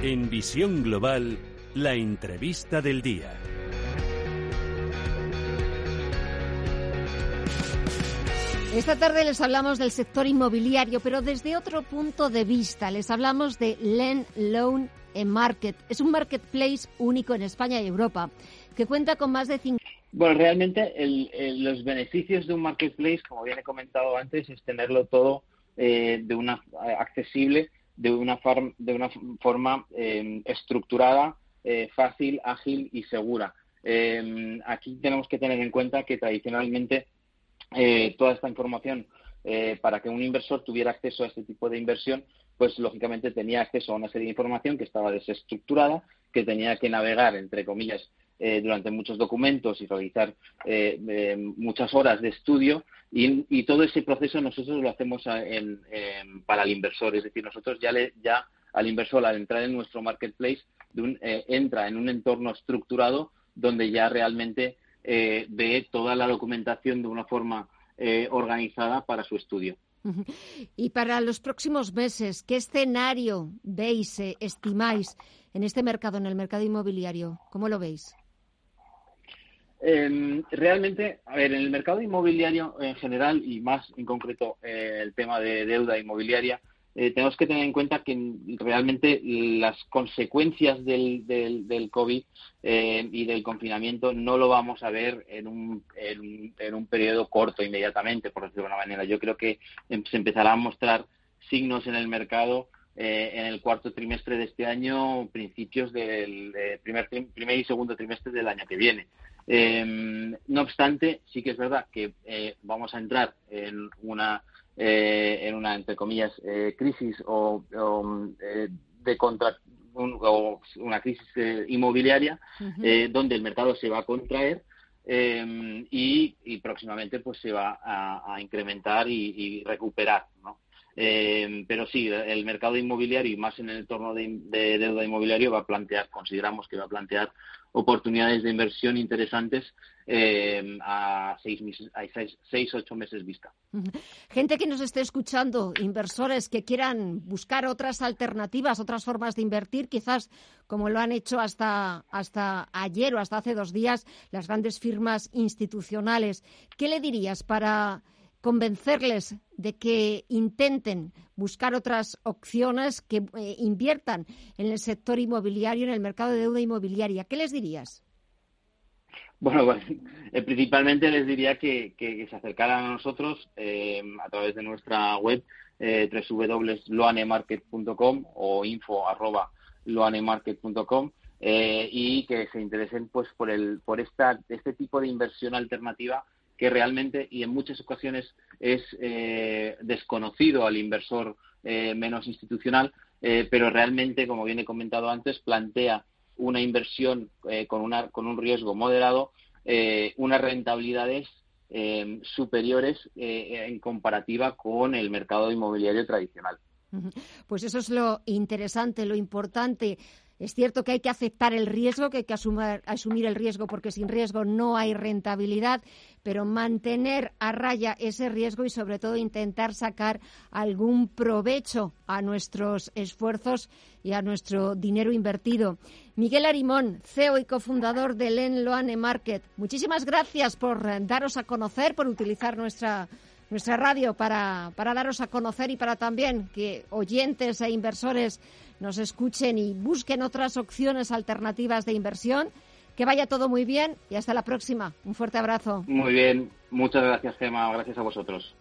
En Visión Global, la entrevista del día. Esta tarde les hablamos del sector inmobiliario, pero desde otro punto de vista. Les hablamos de Lend Loan Market. Es un marketplace único en España y Europa que cuenta con más de cinco. Bueno, realmente los beneficios de un marketplace, como bien he comentado antes, es tenerlo todo eh, de una accesible, de una, de una forma eh, estructurada, eh, fácil, ágil y segura. aquí tenemos que tener en cuenta que tradicionalmente eh, toda esta información eh, para que un inversor tuviera acceso a este tipo de inversión, pues lógicamente tenía acceso a una serie de información que estaba desestructurada, que tenía que navegar, entre comillas, eh, durante muchos documentos y realizar muchas horas de estudio y, todo ese proceso nosotros lo hacemos para el inversor, es decir, nosotros ya, le, ya al inversor al entrar en nuestro marketplace entra en un entorno estructurado donde ya realmente eh, ve toda la documentación de una forma eh, organizada para su estudio. Y para los próximos meses, ¿qué escenario veis, eh, estimáis en este mercado, en el mercado inmobiliario? ¿Cómo lo veis? Em, realmente, a ver, en el mercado inmobiliario en general y más en concreto el tema de deuda inmobiliaria, eh, tenemos que tener en cuenta que realmente las consecuencias del, del, COVID eh, y del confinamiento no lo vamos a ver en un, en, un periodo corto inmediatamente, por decirlo de una manera. Yo creo que se empezará a mostrar signos en el mercado eh, en el cuarto trimestre de este año, principios del primer, primer y segundo trimestre del año que viene. Em, no obstante, sí que es verdad que vamos a entrar en una eh, en una, entre comillas, eh, crisis o, eh, de contra, o una crisis inmobiliaria donde el mercado se va a contraer y, próximamente pues se va a, incrementar y, recuperar, ¿no? Pero sí, el mercado inmobiliario y más en el entorno de, de, deuda inmobiliario va a plantear, consideramos que va a plantear oportunidades de inversión interesantes eh, a seis, a seis, ocho meses vista. Gente que nos esté escuchando, inversores que quieran buscar otras alternativas, otras formas de invertir, quizás como lo han hecho hasta, hasta ayer o hasta hace dos días las grandes firmas institucionales. ¿Qué le dirías para convencerles de que intenten buscar otras opciones que eh, inviertan en el sector inmobiliario, en el mercado de deuda inmobiliaria. ¿Qué les dirías? Bueno, eh, principalmente les diría que, se acercaran a nosotros eh, a través de nuestra web eh, www.loanemarket.com o info@loanemarket.com y que se interesen pues por el por esta este tipo de inversión alternativa que realmente y en muchas ocasiones es desconocido al inversor menos institucional, pero realmente, como bien he comentado antes, plantea una inversión eh, con, una, con un riesgo moderado, eh, unas rentabilidades eh, superiores en comparativa con el mercado inmobiliario tradicional. Pues eso es lo interesante, lo importante. Es cierto que hay que aceptar el riesgo, que hay que asumir, el riesgo porque sin riesgo no hay rentabilidad, pero mantener a raya ese riesgo y sobre todo intentar sacar algún provecho a nuestros esfuerzos y a nuestro dinero invertido. Miguel Arimón, CEO y cofundador de Len Loane Market, muchísimas gracias por daros a conocer, por utilizar nuestra nuestra radio para, para daros a conocer y para también que oyentes e inversores nos escuchen y busquen otras opciones alternativas de inversión. Que vaya todo muy bien y hasta la próxima. Un fuerte abrazo. Muy bien. Muchas gracias, Gemma. Gracias a vosotros.